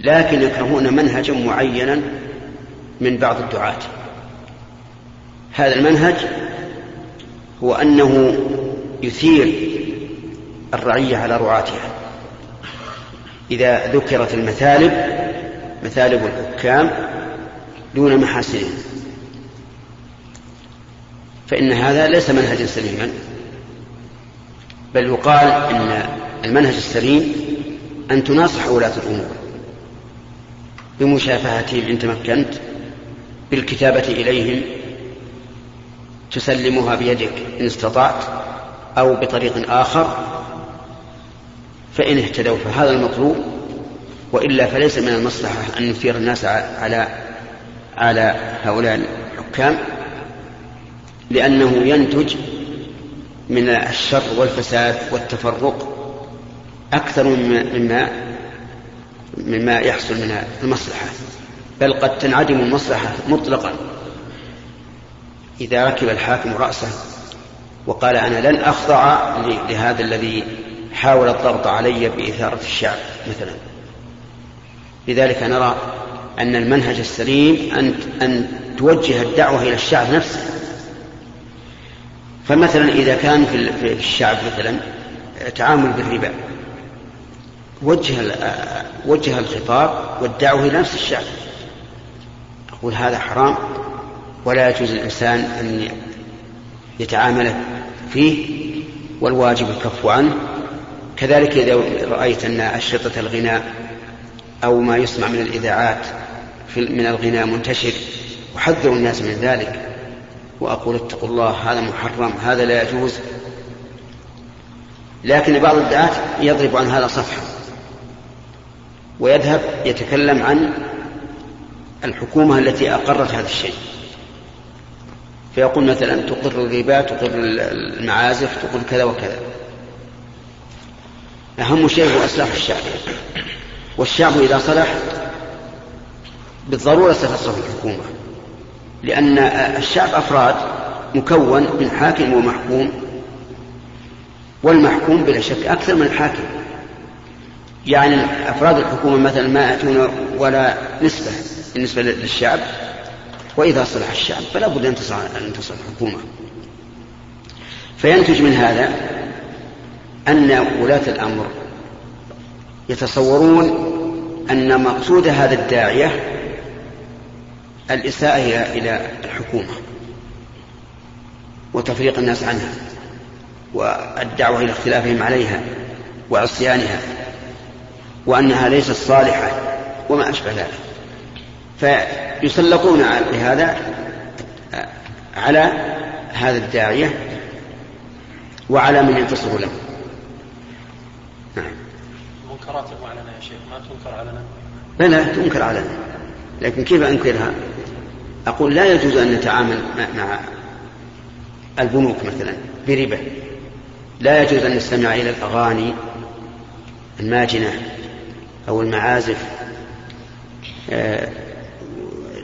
لكن يكرهون منهجا معينا من بعض الدعاة. هذا المنهج هو أنه يثير الرعية على رعاتها. إذا ذكرت المثالب مثالب الحكام دون محاسنهم. فإن هذا ليس منهجا سليما بل يقال إن المنهج السليم أن تناصح ولاة الأمور. بمشافهتهم إن تمكنت بالكتابة إليهم تسلمها بيدك إن استطعت أو بطريق آخر فإن اهتدوا. فهذا المطلوب وإلا فليس من المصلحة أن نثير الناس على على هؤلاء الحكام لأنه ينتج من الشر والفساد والتفرق أكثر مما مما يحصل من المصلحة بل قد تنعدم المصلحة مطلقا. إذا ركب الحاكم رأسه وقال أنا لن أخضع لهذا الذي حاول الضغط علي بإثارة الشعب مثلا. لذلك نرى أن المنهج السليم أن أن توجه الدعوة إلى الشعب نفسه. فمثلا إذا كان في الشعب مثلا تعامل بالربا وجه وجه الخطاب والدعوة إلى نفس الشعب. أقول هذا حرام ولا يجوز الإنسان أن يتعامل فيه والواجب الكف عنه. كذلك إذا رأيت أن أشرطة الغناء أو ما يسمع من الإذاعات من الغناء منتشر أحذر الناس من ذلك وأقول اتقوا الله هذا محرم هذا لا يجوز. لكن بعض الدعاة يضرب عن هذا صفحة. ويذهب يتكلم عن الحكومة التي أقرت هذا الشيء. فيقول مثلا تقر الربا تقر المعازف تقر كذا وكذا. أهم شيء هو إصلاح الشعب. والشعب إذا صلح بالضرورة ستصلح الحكومة. لأن الشعب أفراد مكون من حاكم ومحكوم والمحكوم بلا شك أكثر من الحاكم. يعني أفراد الحكومة مثلا ما يأتون ولا نسبة بالنسبة للشعب وإذا صلح الشعب فلا بد أن تصلح أن تصلح الحكومة. فينتج من هذا أن ولاة الأمر يتصورون أن مقصود هذا الداعية الإساءة إلى الحكومة وتفريق الناس عنها والدعوة إلى اختلافهم عليها وعصيانها. وأنها ليست صالحة وما أشبه ذلك. فيسلطون بهذا على هذا الداعية وعلى من ينتصر له. نعم. المنكرات المعلنة يا شيخ ما تنكر علنا لا لا تنكر علنا لكن كيف أنكرها؟ أقول لا يجوز أن نتعامل مع البنوك مثلا بربا. لا يجوز أن نستمع إلى الأغاني الماجنة. أو المعازف آه،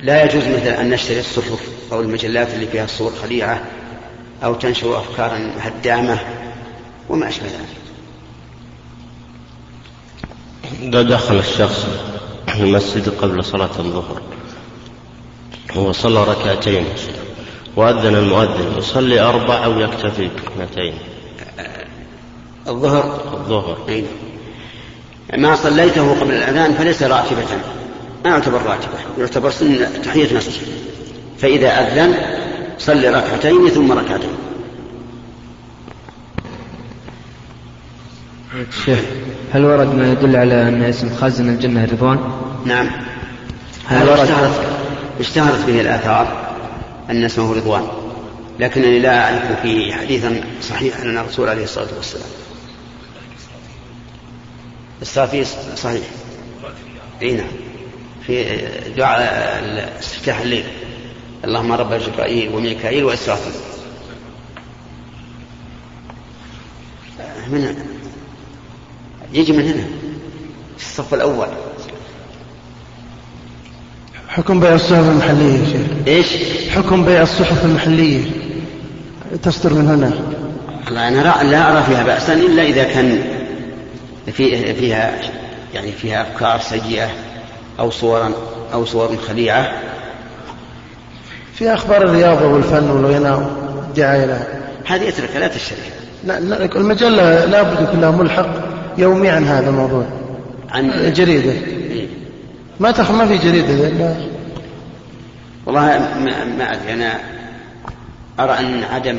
لا يجوز مثلا أن نشتري الصحف أو المجلات اللي فيها صور خليعة أو تنشر أفكارا هدامة وما أشبه ذلك. إذا دخل الشخص المسجد قبل صلاة الظهر هو صلى ركعتين وأذن المؤذن يصلي أربع أو يكتفي باثنتين الظهر؟ الظهر. أي ما صليته قبل الأذان فليس راتبة ما يعتبر راتبة يعتبر سنة تحية مسجد فإذا أذن صلي ركعتين ثم ركعتين. شيخ هل ورد ما يدل على أن اسم خازن الجنة رضوان؟ نعم. هذا اشتهرت اشتهرت به الآثار أن اسمه رضوان. لكنني لا أعرف فيه حديثا صحيحا عن الرسول عليه الصلاة والسلام. الصافي صحيح. إي نعم. في دعاء استفتاح الليل. اللهم رب جبرائيل وميكائيل وإسرافيل. من يجي من هنا في الصف الأول. حكم بيع الصحف المحلية يا شيخ. إيش؟ حكم بيع الصحف المحلية. تصدر من هنا. والله أنا لا أرى فيها بأسا إلا إذا كان في فيها يعني فيها أفكار سيئة أو صورا أو صور خليعة. في أخبار الرياضة والفن والغناء والدعاية لها هذه يتركها لا تشتريها. لا لا المجلة لابد يكون لها ملحق يومي عن هذا الموضوع. عن جريدة. إيه. ما تخ ما في جريدة. لا. والله ما, ما أدري. أنا أرى أن عدم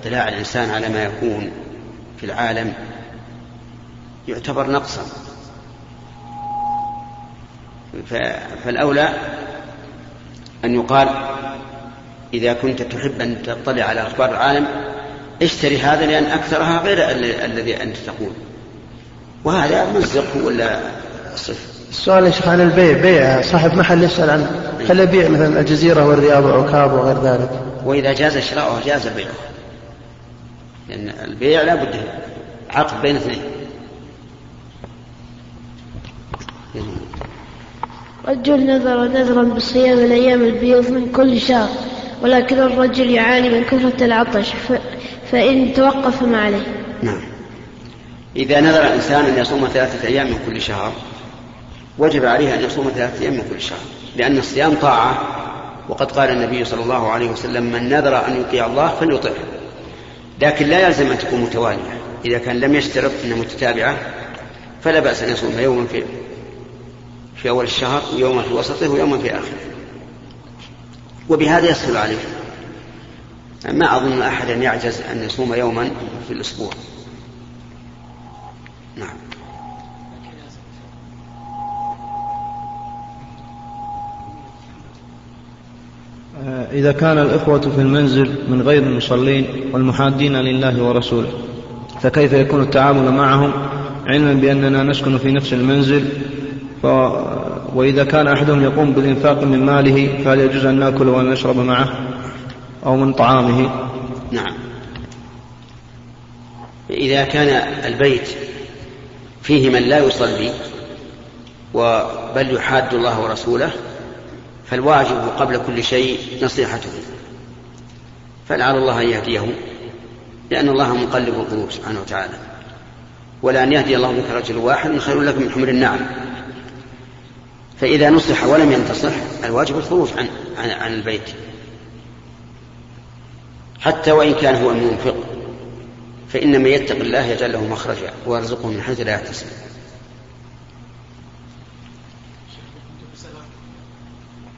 اطلاع الإنسان على ما يكون في العالم يعتبر نقصا. فالأولى أن يقال إذا كنت تحب أن تطلع على أخبار العالم اشتري هذا لأن أكثرها غير الذي أنت تقول. وهذا مزق ولا صفر؟ السؤال يا شيخ عن البيع. بيع صاحب محل يسأل عن هل يبيع مثلا الجزيرة والرياض وعكاب وغير ذلك؟ وإذا جاز شراؤه جاز بيعه. لأن البيع لا بد عقد بين اثنين. رجل نذر نذرا بصيام الأيام البيض من كل شهر ولكن الرجل يعاني من كثرة العطش. فإن توقف ما عليه. نعم. إذا نذر الإنسان أن يصوم ثلاثة أيام من كل شهر وجب عليه أن يصوم ثلاثة أيام من كل شهر لأن الصيام طاعة. وقد قال النبي صلى الله عليه وسلم من نذر أن يطيع الله فليطعه. لكن لا يلزم أن تكون متوالية. إذا كان لم يشترط أنها متتابعة فلا بأس أن يصوم يوما في في أول الشهر ويوما في وسطه ويوما في آخره. وبهذا يسهل عليه. ما أظن أحدا يعجز أن يصوم يوما في الأسبوع. نعم. إذا كان الإخوة في المنزل من غير المصلين والمحادين لله ورسوله فكيف يكون التعامل معهم؟ علما بأننا نسكن في نفس المنزل وإذا كان أحدهم يقوم بالإنفاق من ماله فهل يجوز أن نأكل ونشرب معه؟ أو من طعامه؟ نعم. إذا كان البيت فيه من لا يصلي بل يحاد الله ورسوله فالواجب قبل كل شيء نصيحته. فلعل الله أن يهديه لأن الله مقلب القلوب سبحانه وتعالى. ولأن يهدي الله بك رجل واحد خير لك من حمر النعم. فإذا نصح ولم ينتصح الواجب الخروج عن عن, عن البيت. حتى وإن كان هو المنفق فإن من يتق الله يجعل له مخرجا ويرزقه من حيث لا يحتسب.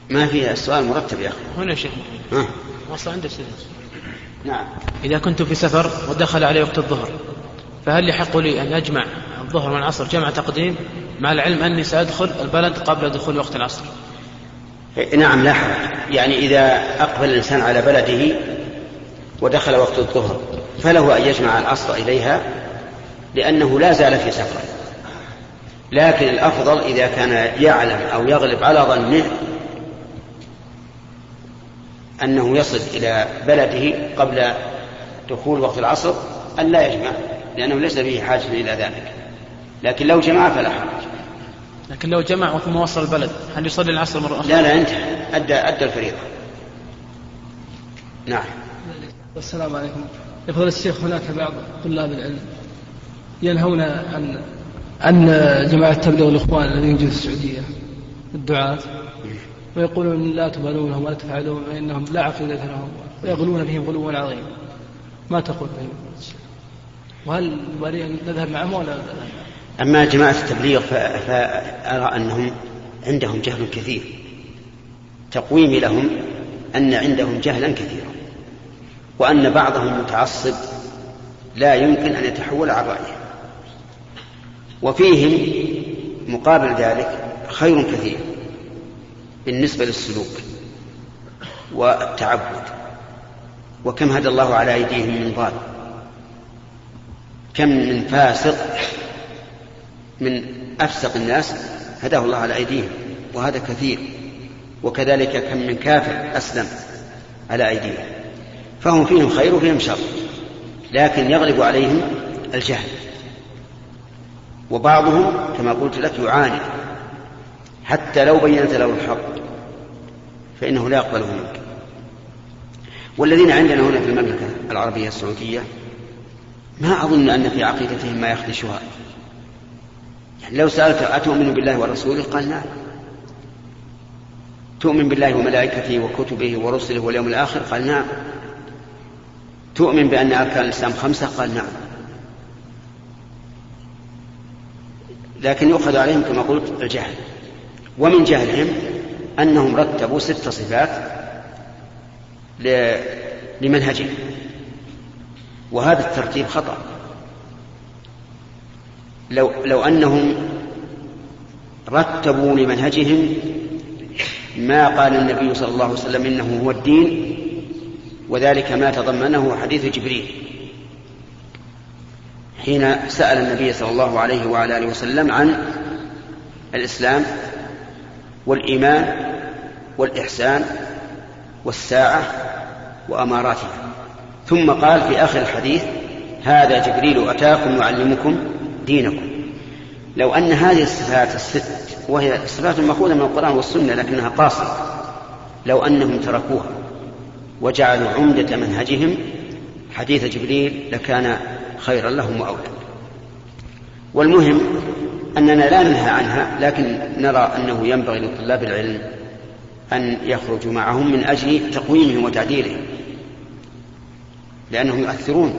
ما فيها السؤال مرتب يا أخي. هنا شيخ. ها. أصلا عندك سنة. نعم. إذا كنت في سفر ودخل علي وقت الظهر فهل يحق لي أن أجمع الظهر والعصر جمع تقديم مع العلم أني سأدخل البلد قبل دخول وقت العصر. نعم لا حرج. يعني إذا أقبل الإنسان على بلده ودخل وقت الظهر فله أن يجمع العصر إليها لأنه لا زال في سفر لكن الأفضل إذا كان يعلم أو يغلب على ظنه أنه يصل إلى بلده قبل دخول وقت العصر أن لا يجمع لأنه ليس به حاجة إلى ذلك. لكن لو جمع فلا حرج. لكن لو جمع ثم وصل البلد هل يصلي العصر مرة أخرى؟ لا لا انتهى. أدى أدى الفريضة. نعم. السلام عليكم. يفضل الشيخ هناك بعض طلاب العلم ينهون عن عن جماعة تبليغ الإخوان الذين يوجدوا في السعودية الدعاة ويقولون لا تبالونهم ولا تفعلون فإنهم لا عقيدة لهم ويغلون بهم غلوا عظيما ما تقول بهم وهل نذهب معهم ولا أما جماعة التبليغ فأرى أنهم عندهم جهل كثير. تقويمي لهم أن عندهم جهلا كثيرا وأن بعضهم متعصب لا يمكن أن يتحول عن رأيه. وفيهم مقابل ذلك خير كثير بالنسبة للسلوك والتعبد. وكم هدى الله على أيديهم من ضال كم من فاسق من أفسق الناس هداه الله على أيديهم وهذا كثير وكذلك كم من كافر أسلم على أيديهم فهم فيهم خير وفيهم شر لكن يغلب عليهم الجهل وبعضهم كما قلت لك يعاني حتى لو بينت له الحق فإنه لا يقبله منك. والذين عندنا هنا في المملكة العربية السعودية ما أظن أن في عقيدتهم ما يخدشها. لو سألت أتؤمن بالله ورسوله قال نعم تؤمن بالله وملائكته وكتبه ورسله واليوم الآخر؟ قال نعم. تؤمن بأن أركان الإسلام خمسة؟ قال نعم. لكن يؤخذ عليهم كما قلت الجهل. ومن جهلهم أنهم رتبوا ست صفات لمنهجهم. وهذا الترتيب خطأ. لو لو أنهم رتبوا لمنهجهم ما قال النبي صلى الله عليه وسلم إنه هو الدين وذلك ما تضمنه حديث جبريل. حين سأل النبي صلى الله عليه وعلى آله وسلم عن الإسلام والإيمان والإحسان والساعة وأماراتها. ثم قال في آخر الحديث هذا جبريل أتاكم يعلمكم دينكم. لو أن هذه الصفات الست وهي الصفات المأخوذة من القرآن والسنة لكنها قاصرة. لو أنهم تركوها وجعلوا عمدة منهجهم حديث جبريل لكان خيرا لهم وأولى. والمهم أننا لا ننهى عنها لكن نرى أنه ينبغي لطلاب العلم أن يخرجوا معهم من أجل تقويمهم وتعديلهم لأنهم يؤثرون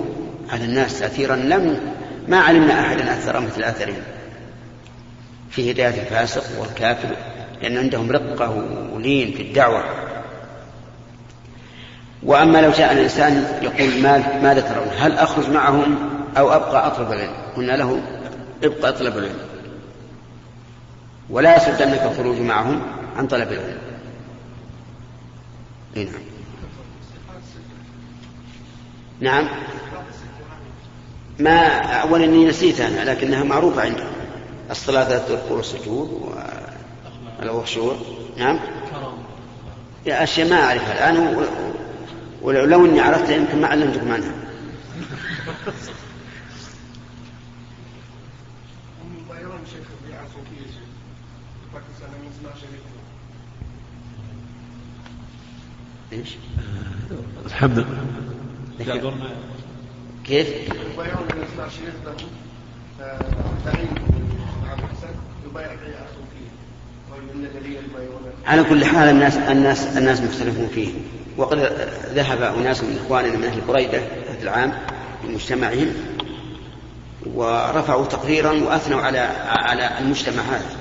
على الناس تأثيرا لم ما علمنا أحدا أثر مثل أثرهم في هداية الفاسق والكافر لأن عندهم رقة ولين في الدعوة. وأما لو جاء الإنسان يقول ماذا ترون؟ هل أخرج معهم أو أبقى أطلب العلم؟ قلنا له ابقى اطلب العلم. ولا يصدنك الخروج معهم عن طلب العلم. نعم. نعم. ما أولا إني نسيت أنا لكنها معروفة عندهم الصلاة ذات الركوع والسجود والخشوع نعم. يا أشياء ما أعرفها الآن ولو إني عرفتها يمكن ما علمتكم عنها. إيش؟ الحمد لله. كيف؟ على كل حال الناس الناس الناس مختلفون فيه. وقد ذهب أناس من إخواننا من أهل بريده هذا العام بمجتمعهم ورفعوا تقريرا وأثنوا على على المجتمع هذا.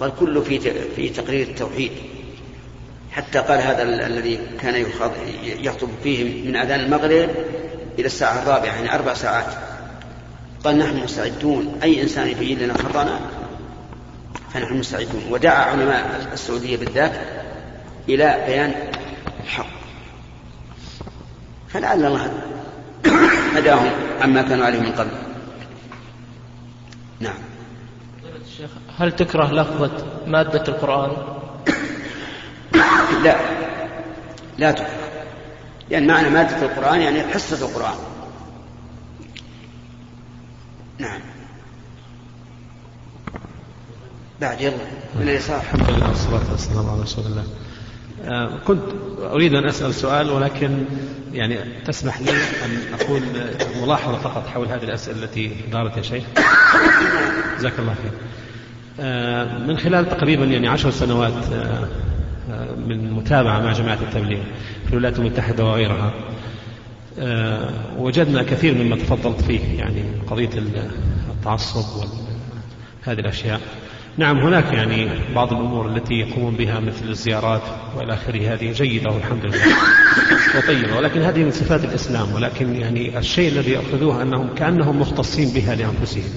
قال كله في في تقرير التوحيد. حتى قال هذا الذي كان يخطب فيه من أذان المغرب إلى الساعة الرابعة يعني أربع ساعات. قال نحن مستعدون. أي إنسان يبين لنا خطانا فنحن مستعدون. ودعا علماء السعودية بالذات إلى بيان الحق. فلعل الله هداهم عما كانوا عليه من قبل. نعم. هل تكره لفظة مادة القرآن؟ لا. لا تكره. لأن معنى مادة القرآن يعني حصة القرآن. نعم. بعد يلا. من اليسار. الحمد لله والصلاة والسلام على رسول الله. آه، كنت أريد أن أسأل سؤال ولكن يعني تسمح لي أن أقول ملاحظة فقط حول هذه الأسئلة التي دارت يا شيخ. جزاك الله خير. آه، من خلال تقريبا يعني عشر سنوات آه، من متابعة مع جماعة التبليغ الولايات المتحدة وغيرها وجدنا كثير مما تفضلت فيه يعني قضية التعصب وهذه الأشياء. نعم هناك يعني بعض الأمور التي يقومون بها مثل الزيارات وإلى آخره. هذه جيدة والحمد لله. وطيبة. ولكن هذه من صفات الإسلام. ولكن يعني الشيء الذي يأخذوه أنهم كأنهم مختصين بها لأنفسهم.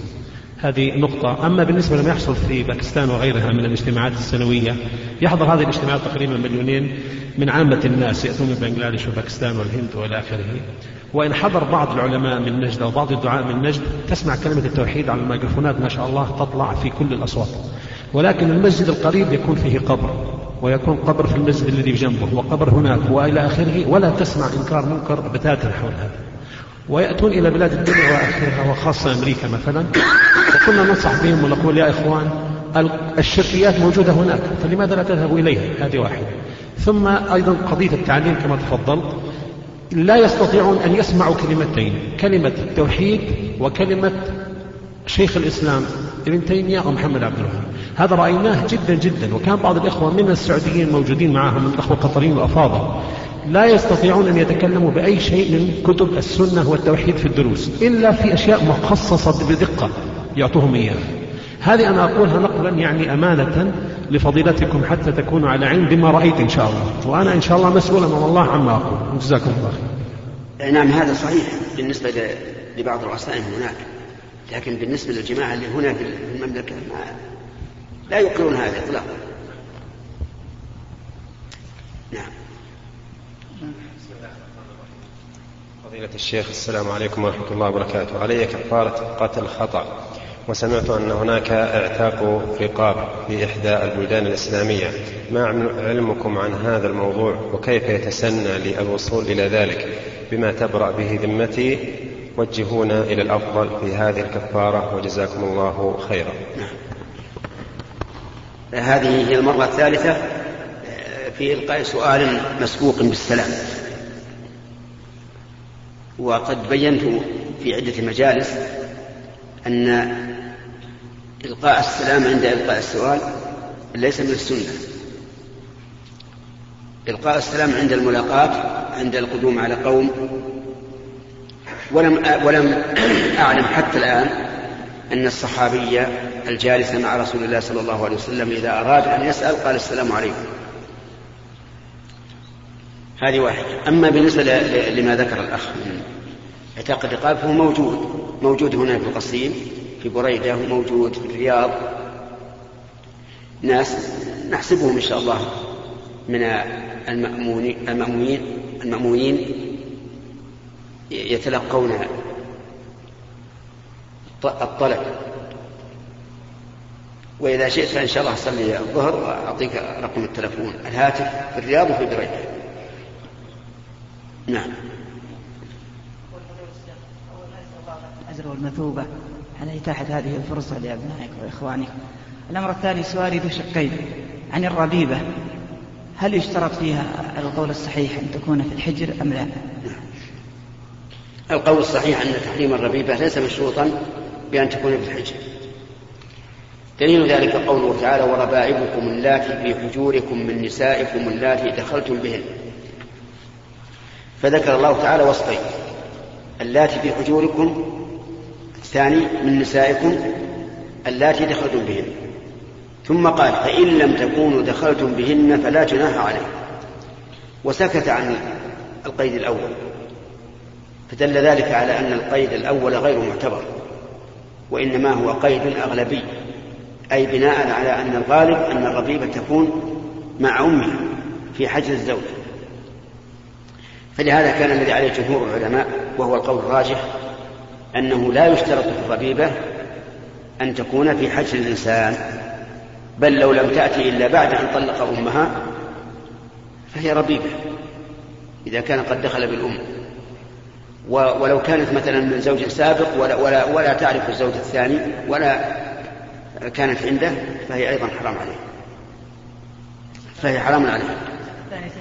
هذه نقطة. أما بالنسبة لما يحصل في باكستان وغيرها من الاجتماعات السنوية يحضر هذه الاجتماعات تقريبا مليونين من عامة الناس يأتون من بنغلاديش وباكستان والهند وإلى آخره. وإن حضر بعض العلماء من نجد أو بعض الدعاء من نجد تسمع كلمة التوحيد على الميكروفونات ما شاء الله تطلع في كل الأصوات. ولكن المسجد القريب يكون فيه قبر ويكون قبر في المسجد الذي بجنبه وقبر هناك وإلى آخره ولا تسمع إنكار منكر بتاتا حول هذا. ويأتون إلى بلاد الدنيا وآخرها وخاصة أمريكا مثلا. وكنا ننصح بهم ونقول يا إخوان الشركيات موجودة هناك فلماذا لا تذهبوا إليها؟ هذه واحدة. ثم أيضا قضية التعليم كما تفضلت. لا يستطيعون أن يسمعوا كلمتين كلمة التوحيد وكلمة شيخ الإسلام ابن تيمية ومحمد عبد الوهاب. هذا رأيناه جدا جدا وكان بعض الإخوة من السعوديين موجودين معهم من الأخوة القطريين والأفاضل لا يستطيعون أن يتكلموا بأي شيء من كتب السنة والتوحيد في الدروس إلا في أشياء مخصصة بدقة. يعطوهم إياها. هذه أنا أقولها نقلا يعني أمانة لفضيلتكم حتى تكونوا على علم بما رأيت إن شاء الله. وأنا إن شاء الله مسؤول أمام الله عما أقول. جزاكم الله خير نعم هذا صحيح بالنسبة لبعض الرؤساء هناك. لكن بالنسبة للجماعة اللي هنا في المملكة ما لا يقرون هذا إطلاقا. نعم. فضيلة الشيخ السلام عليكم ورحمة الله وبركاته. علي كفارة قتل خطأ وسمعت أن هناك اعتاق رقاب في إحدى البلدان الإسلامية. ما علمكم عن هذا الموضوع وكيف يتسنى لي الوصول إلى ذلك؟ بما تبرأ به ذمتي وجهونا إلى الأفضل في هذه الكفارة وجزاكم الله خيرا. هذه هي المرة الثالثة في إلقاء سؤال مسبوق بالسلام. وقد بينت في عدة مجالس أن إلقاء السلام عند إلقاء السؤال ليس من السنة. إلقاء السلام عند الملاقاة عند القدوم على قوم. ولم ولم أعلم حتى الآن أن الصحابي الجالس مع رسول الله صلى الله عليه وسلم إذا أراد أن يسأل قال السلام عليكم. هذه واحدة أما بالنسبة لما ذكر الأخ من اعتاق الرقاب فهو موجود. موجود هنا في القصيم في بريدة وموجود في الرياض. ناس نحسبهم إن شاء الله من المأمونين المأمونين المأمونين يتلقون الطلب. وإذا شئت فإن شاء الله أصلي الظهر وأعطيك رقم التلفون. الهاتف في الرياض وفي بريدة نعم. الأجر والمثوبة. على إتاحة هذه الفرصة لأبنائك وإخوانك. الأمر الثاني سؤالي ذو شقين عن الربيبة. هل يشترط فيها القول الصحيح أن تكون في الحجر أم لا؟ القول الصحيح أن تحريم الربيبة ليس مشروطا بأن تكون في الحجر. دليل ذلك قوله تعالى وربائبكم اللاتي في حجوركم من نسائكم اللاتي دخلتم بهن. فذكر الله تعالى وصفين اللاتي في حجوركم الثاني من نسائكم اللاتي دخلتم بهن. ثم قال فإن لم تكونوا دخلتم بهن فلا جناح عليه وسكت عن القيد الأول. فدل ذلك على أن القيد الأول غير معتبر وإنما هو قيد أغلبي أي بناء على أن الغالب أن الربيبة تكون مع أمها في حجر الزوج. فلهذا كان الذي عليه جمهور العلماء وهو القول الراجح أنه لا يشترط في الربيبة أن تكون في حجر الإنسان بل لو لم تأتي إلا بعد أن طلق أمها فهي ربيبة إذا كان قد دخل بالأم. ولو كانت مثلا من زوج سابق ولا, ولا, ولا تعرف الزوج الثاني ولا كانت عنده فهي أيضا حرام عليه. فهي حرام عليه. الثاني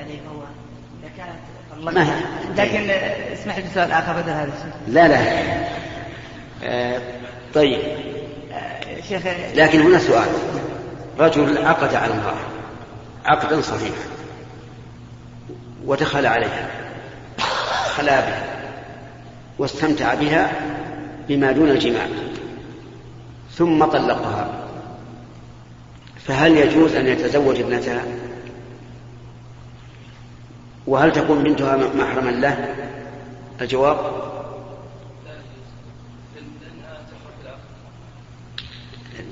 عليه هو إذا كانت ما هي؟ لكن اسمح لي سؤال آخر بدل هذا الشيء لا لا. آه طيب. آه شيخ لكن هنا سؤال. رجل عقد على امرأة عقدا صحيحا. ودخل عليها. خلا بها. واستمتع بها بما دون الجماع. ثم طلقها. فهل يجوز أن يتزوج ابنتها؟ وهل تكون بنتها محرما له؟ الجواب؟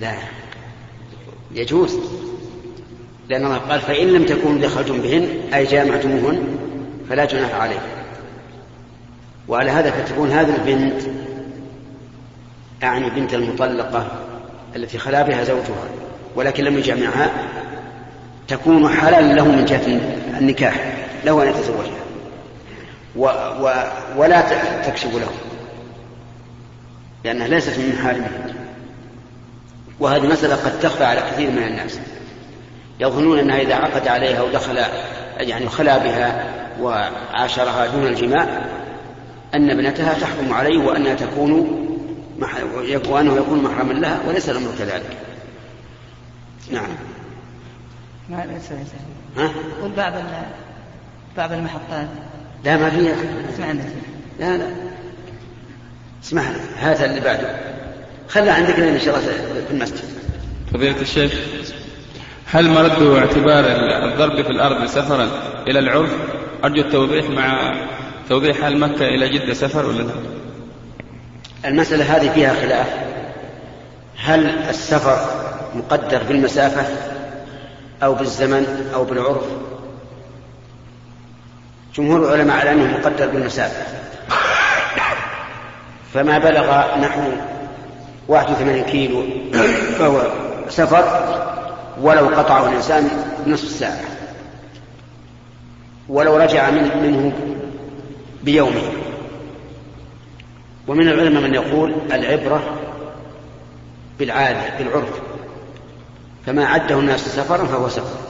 لا. يجوز. لأن الله قال فإن لم تكونوا دخلتم بهن أي جامعتموهن فلا جناح عليه وعلى هذا فتكون هذه البنت أعني بنت المطلقة التي خلا بها زوجها ولكن لم يجامعها تكون حلالا له من جهة النكاح. له أن يتزوجها. و و ولا تكشف له. لأنها ليست من محارمه وهذه مسألة قد تخفى على كثير من الناس. يظنون أنها إذا عقد عليها ودخل يعني خلا بها وعاشرها دون الجماع أن ابنتها تحكم عليه وأنها تكون وأنه يكون محرما لها وليس الأمر كذلك. نعم. ما ليس ها؟ قل بعض ال- بعض المحطات. لا ما فيها. اسمعنا لا لا. اسمح لي هذا اللي بعده. خلى عندك لين إن شاء الله في المسجد. فضيلة الشيخ هل مرد اعتبار الضرب في الأرض سفرا إلى العرف؟ أرجو التوضيح مع توضيح هل مكة إلى جدة سفر ولا لا؟ المسألة هذه فيها خلاف. هل السفر مقدر بالمسافة أو بالزمن أو بالعرف؟ جمهور العلماء على أنه مقدر بالمسافة. فما بلغ نحو 81 كيلو فهو سفر ولو قطعه الإنسان نصف ساعة ولو رجع من منه بيومه. ومن العلماء من يقول العبرة بالعادة بالعرف. فما عده الناس سفرا فهو سفر.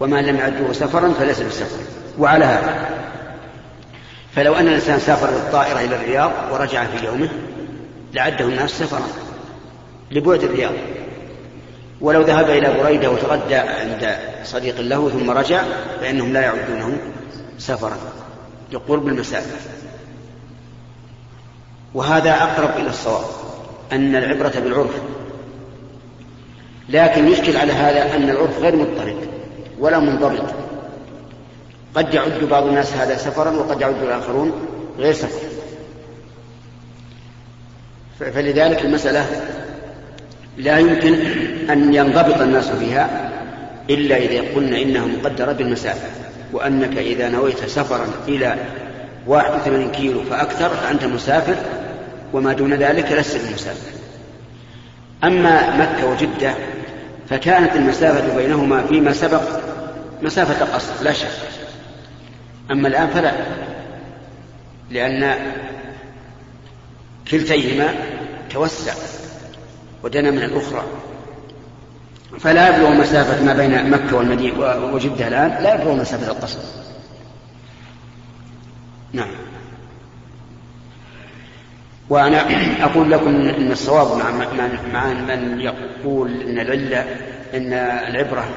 وما لم يعده سفرا فليس بسفر وعلى هذا. فلو أن الإنسان سافر بالطائرة إلى الرياض ورجع في يومه لعده الناس سفرا لبعد الرياض. ولو ذهب إلى بريدة وتغدى عند صديق له ثم رجع فإنهم لا يعدونه سفرا لقرب المسافة. وهذا أقرب إلى الصواب أن العبرة بالعرف. لكن يشكل على هذا أن العرف غير مضطرد ولا منضبط. قد يعد بعض الناس هذا سفرا وقد يعد الآخرون غير سفر. فلذلك المسألة لا يمكن أن ينضبط الناس فيها إلا إذا قلنا إنها مقدرة بالمسافة وأنك إذا نويت سفرا إلى 81 كيلو فأكثر فأنت مسافر وما دون ذلك لست بمسافر. أما مكة وجدة فكانت المسافة بينهما فيما سبق مسافة قصر لا شك. أما الآن فلا لأن كلتيهما توسع ودنا من الأخرى. فلا يبلغ مسافة ما بين مكة والمدينة وجدة الآن لا يبلغ مسافة القصر. نعم. وأنا أقول لكم أن الصواب مع, مع من يقول أن العلة أن العبرة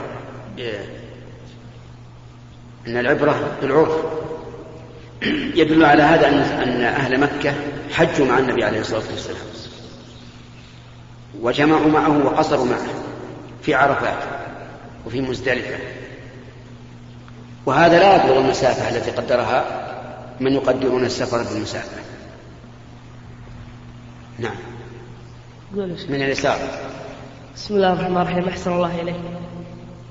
أن العبرة بالعرف يدل على هذا أن أن أهل مكة حجوا مع النبي عليه الصلاة والسلام. وجمعوا معه وقصروا معه في عرفات وفي مزدلفة. وهذا لا يبلغ المسافة التي قدرها من يقدرون السفر بالمسافة. نعم. من اليسار. بسم الله الرحمن الرحيم. أحسن الله إليك.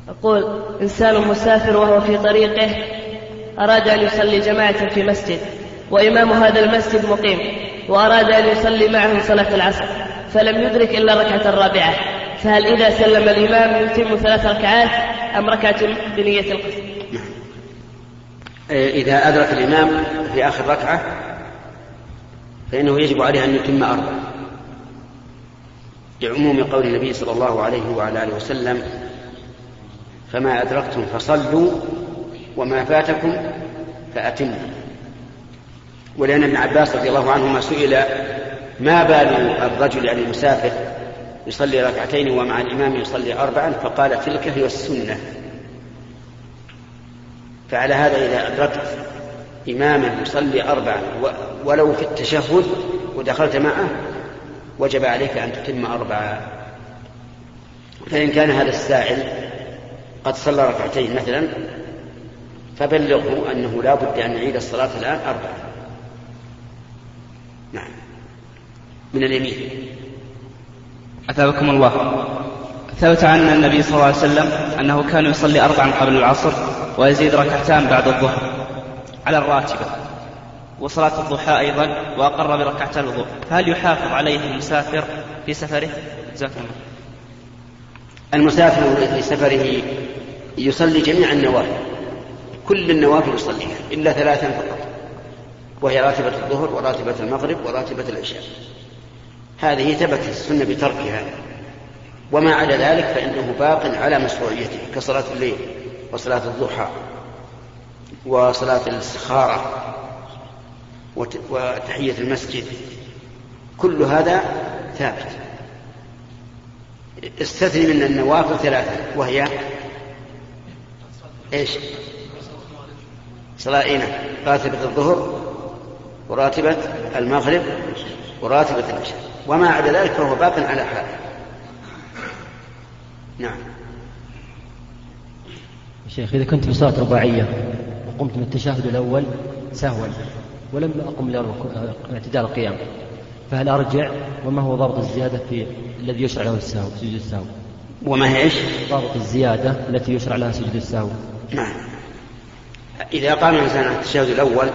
أقول إنسان مسافر وهو في طريقه أراد أن يصلي جماعة في مسجد وإمام هذا المسجد مقيم وأراد أن يصلي معه صلاة العصر فلم يدرك إلا الركعة الرابعة فهل إذا سلم الإمام يتم ثلاث ركعات أم ركعة بنية القصر إذا أدرك الإمام في آخر ركعة فإنه يجب عليه أن يتم أربع لعموم قول النبي صلى الله عليه وعلى آله وسلم فما أدركتم فصلوا وما فاتكم فأتموا. ولأن ابن عباس رضي الله عنهما سئل ما بال الرجل يعني المسافر يصلي ركعتين ومع الإمام يصلي أربعا؟ فقال تلك هي السنة. فعلى هذا إذا أدركت إماما يصلي أربعا ولو في التشهد ودخلت معه وجب عليك أن تتم أربعة فإن كان هذا السائل قد صلى ركعتين مثلا فبلغه أنه لا بد أن يعيد الصلاة الآن أربعة. نعم. من اليمين. أثابكم الله. ثبت عن النبي صلى الله عليه وسلم أنه كان يصلي أربعا قبل العصر ويزيد ركعتان بعد الظهر على الراتبة وصلاة الضحى أيضا وأقر بركعتا الوضوء. فهل يحافظ عليه المسافر في سفره؟ جزاكم الله. المسافر في سفره يصلي جميع النوافل. كل النوافل يصليها إلا ثلاثا فقط. وهي راتبة الظهر وراتبة المغرب وراتبة العشاء. هذه ثبتت السنة بتركها. وما عدا ذلك فإنه باق على مشروعيته كصلاة الليل وصلاة الضحى وصلاة الاستخارة وتحية المسجد. كل هذا ثابت. استثني من النوافل ثلاثة وهي إيش؟ صلاة إيه راتبة الظهر وراتبة المغرب وراتبة العشاء. وما عدا ذلك فهو باق على حاله نعم. شيخ إذا كنت في صلاة رباعية وقمت من التشهد الأول سهوا. ولم أقم لاعتدال القيام. فهل أرجع؟ وما هو ضابط الزيادة في الذي يشرع له السهو سجود السهو؟ وما هي إيش؟ ضابط الزيادة التي يشرع لها سجود السهو. نعم. إذا قام الإنسان على التشهد الأول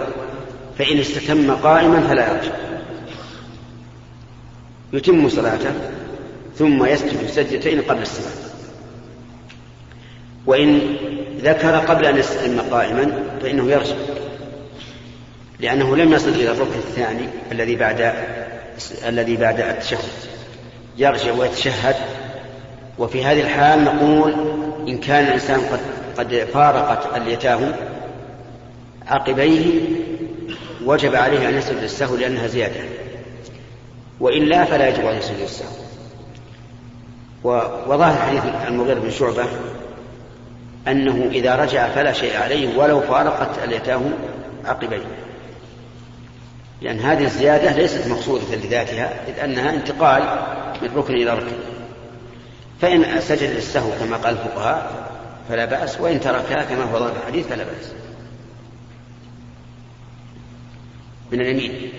فإن استتم قائما فلا يرجع. يتم صلاته ثم يسجد سجدتين قبل السلام وإن ذكر قبل أن يستتم قائما فإنه يرجع. لأنه لم يصل إلى الركن الثاني الذي بعد الذي بعد التشهد يرجع ويتشهد. وفي هذه الحال نقول إن كان الإنسان قد قد فارقت اليتاه عقبيه وجب عليه أن يسجد السهو لأنها زيادة. وإلا فلا يجب أن يسجد السهو وظاهر حديث المغيرة بن شعبة أنه إذا رجع فلا شيء عليه ولو فارقت اليتاه عقبيه. لأن هذه الزيادة ليست مقصودة لذاتها إذ أنها انتقال من ركن إلى ركن. فإن سجد للسهو كما قال الفقهاء فلا بأس وإن تركها كما هو ظاهر الحديث فلا بأس. من اليمين.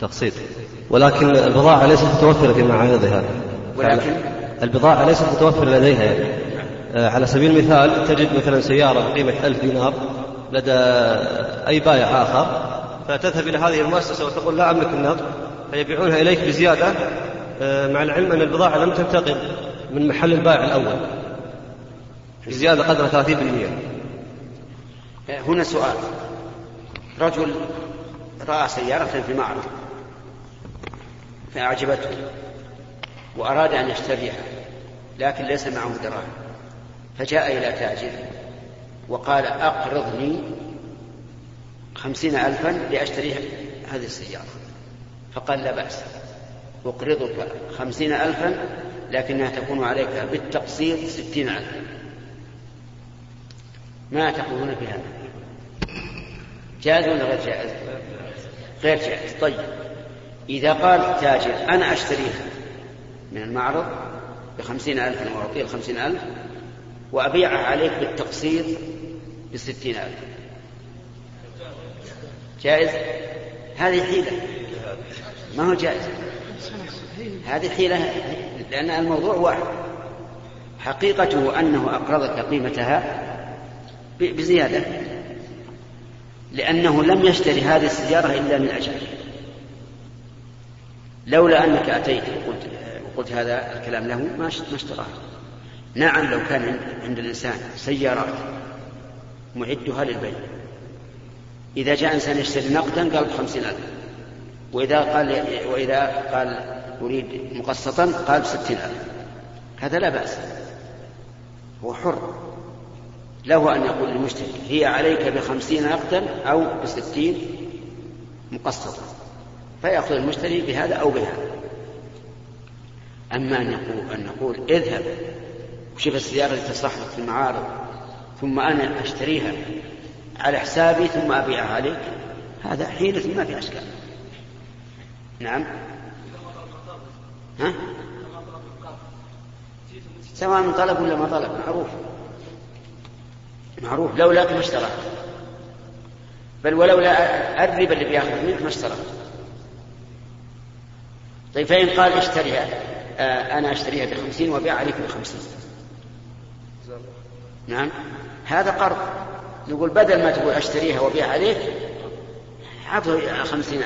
تقسيط ولكن البضاعة ليست متوفرة في معارضها ولكن؟ البضاعة ليست متوفرة لديها. يعني. على سبيل المثال تجد مثلا سيارة بقيمة ألف دينار. لدى أي بائع آخر. فتذهب إلى هذه المؤسسة وتقول لا أملك النقد. فيبيعونها إليك بزيادة. آه، مع العلم أن البضاعة لم تنتقل من محل البائع الأول. بزيادة قدر 30% هنا سؤال. رجل رأى سيارة في معرض فأعجبته وأراد أن يشتريها لكن ليس معه دراهم فجاء إلى تاجر وقال أقرضني خمسين ألفا لأشتري هذه السيارة. فقال لا بأس أقرضك خمسين ألفا لكنها تكون عليك بالتقسيط ستين ألفا. ما تقولون في هذا؟ جائز ولا غير جائز؟ غير جائز. طيب إذا قال تاجر أنا أشتريها من المعرض بخمسين ألفا وأعطيه الخمسين ألف وأبيعها عليك بالتقسيط بستين ألف. جائز؟ هذه حيلة. ما هو جائز؟ هذه حيلة لأن الموضوع واحد. حقيقته أنه أقرضك قيمتها بزيادة لأنه لم يشتري هذه السيارة إلا من أجل. لولا أنك أتيت وقلت, وقلت هذا الكلام له ما اشتراها. نعم لو كان عند الإنسان سيارات معدها للبيع إذا جاء إنسان يشتري نقدا قال بخمسين ألف. وإذا قال وإذا قال أريد مقسطا قال بستين ألف. هذا لا بأس. هو حر. له أن يقول للمشتري هي عليك بخمسين نقدا أو بستين مقسطا. فيأخذ المشتري بهذا أو بهذا. أما أن يقول أن نقول اذهب وشوف السيارة اللي تصلح في المعارض ثم أنا أشتريها على حسابي ثم أبيعها عليك هذا حيلة ما في أشكال. نعم. ها؟ سواء من طلب ولا ما طلب معروف. معروف لولاك ما اشترى. بل ولولا الربا اللي بياخذ منك ما اشترى. طيب فإن قال اشتريها آه أنا أشتريها بخمسين وأبيع عليك بخمسين. نعم. هذا قرض. نقول بدل ما تقول أشتريها وأبيع عليك عطه خمسين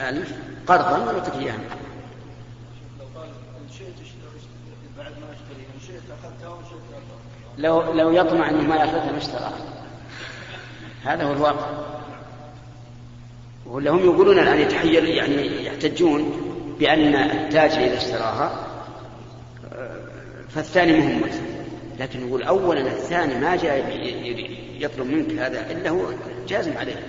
ألف قرضا ويعطيك إياها لو لو يطمع إنه ما يأخذها ما اشتراها هذا هو الواقع. ولا هم يقولون الآن يتحير يعني يحتجون بأن التاجر إذا اشتراها فالثاني مهم. لكن يقول اولا الثاني ما جاء يطلب منك هذا إلا هو جازم عليه.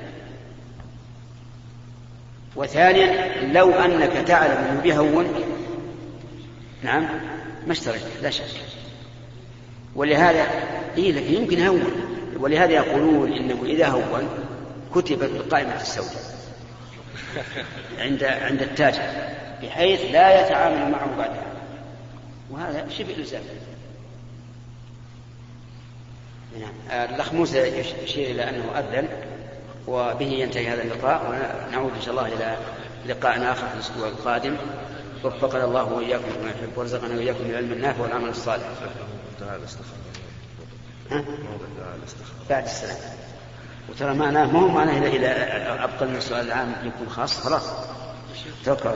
وثانيا لو أنك تعلم أنه بيهون نعم ما اشتريت لا شك. ولهذا إيه لكن يمكن يهون. ولهذا يقولون إنه إذا هون كتبت بالقائمة السوداء عند عند التاجر بحيث لا يتعامل معه بعدها وهذا شبه إلزام. الأخ موسى يشير إلى أنه أذن وبه ينتهي هذا اللقاء ونعود إن شاء الله إلى لقاء آخر في الأسبوع القادم وفقنا الله وإياكم لما يحب وارزقنا وإياكم العلم النافع والعمل الصالح. ها؟ بعد السلام. وترى معناه ما هو معناه إذا أبطلنا السؤال العام يكون خاص خلاص توكل.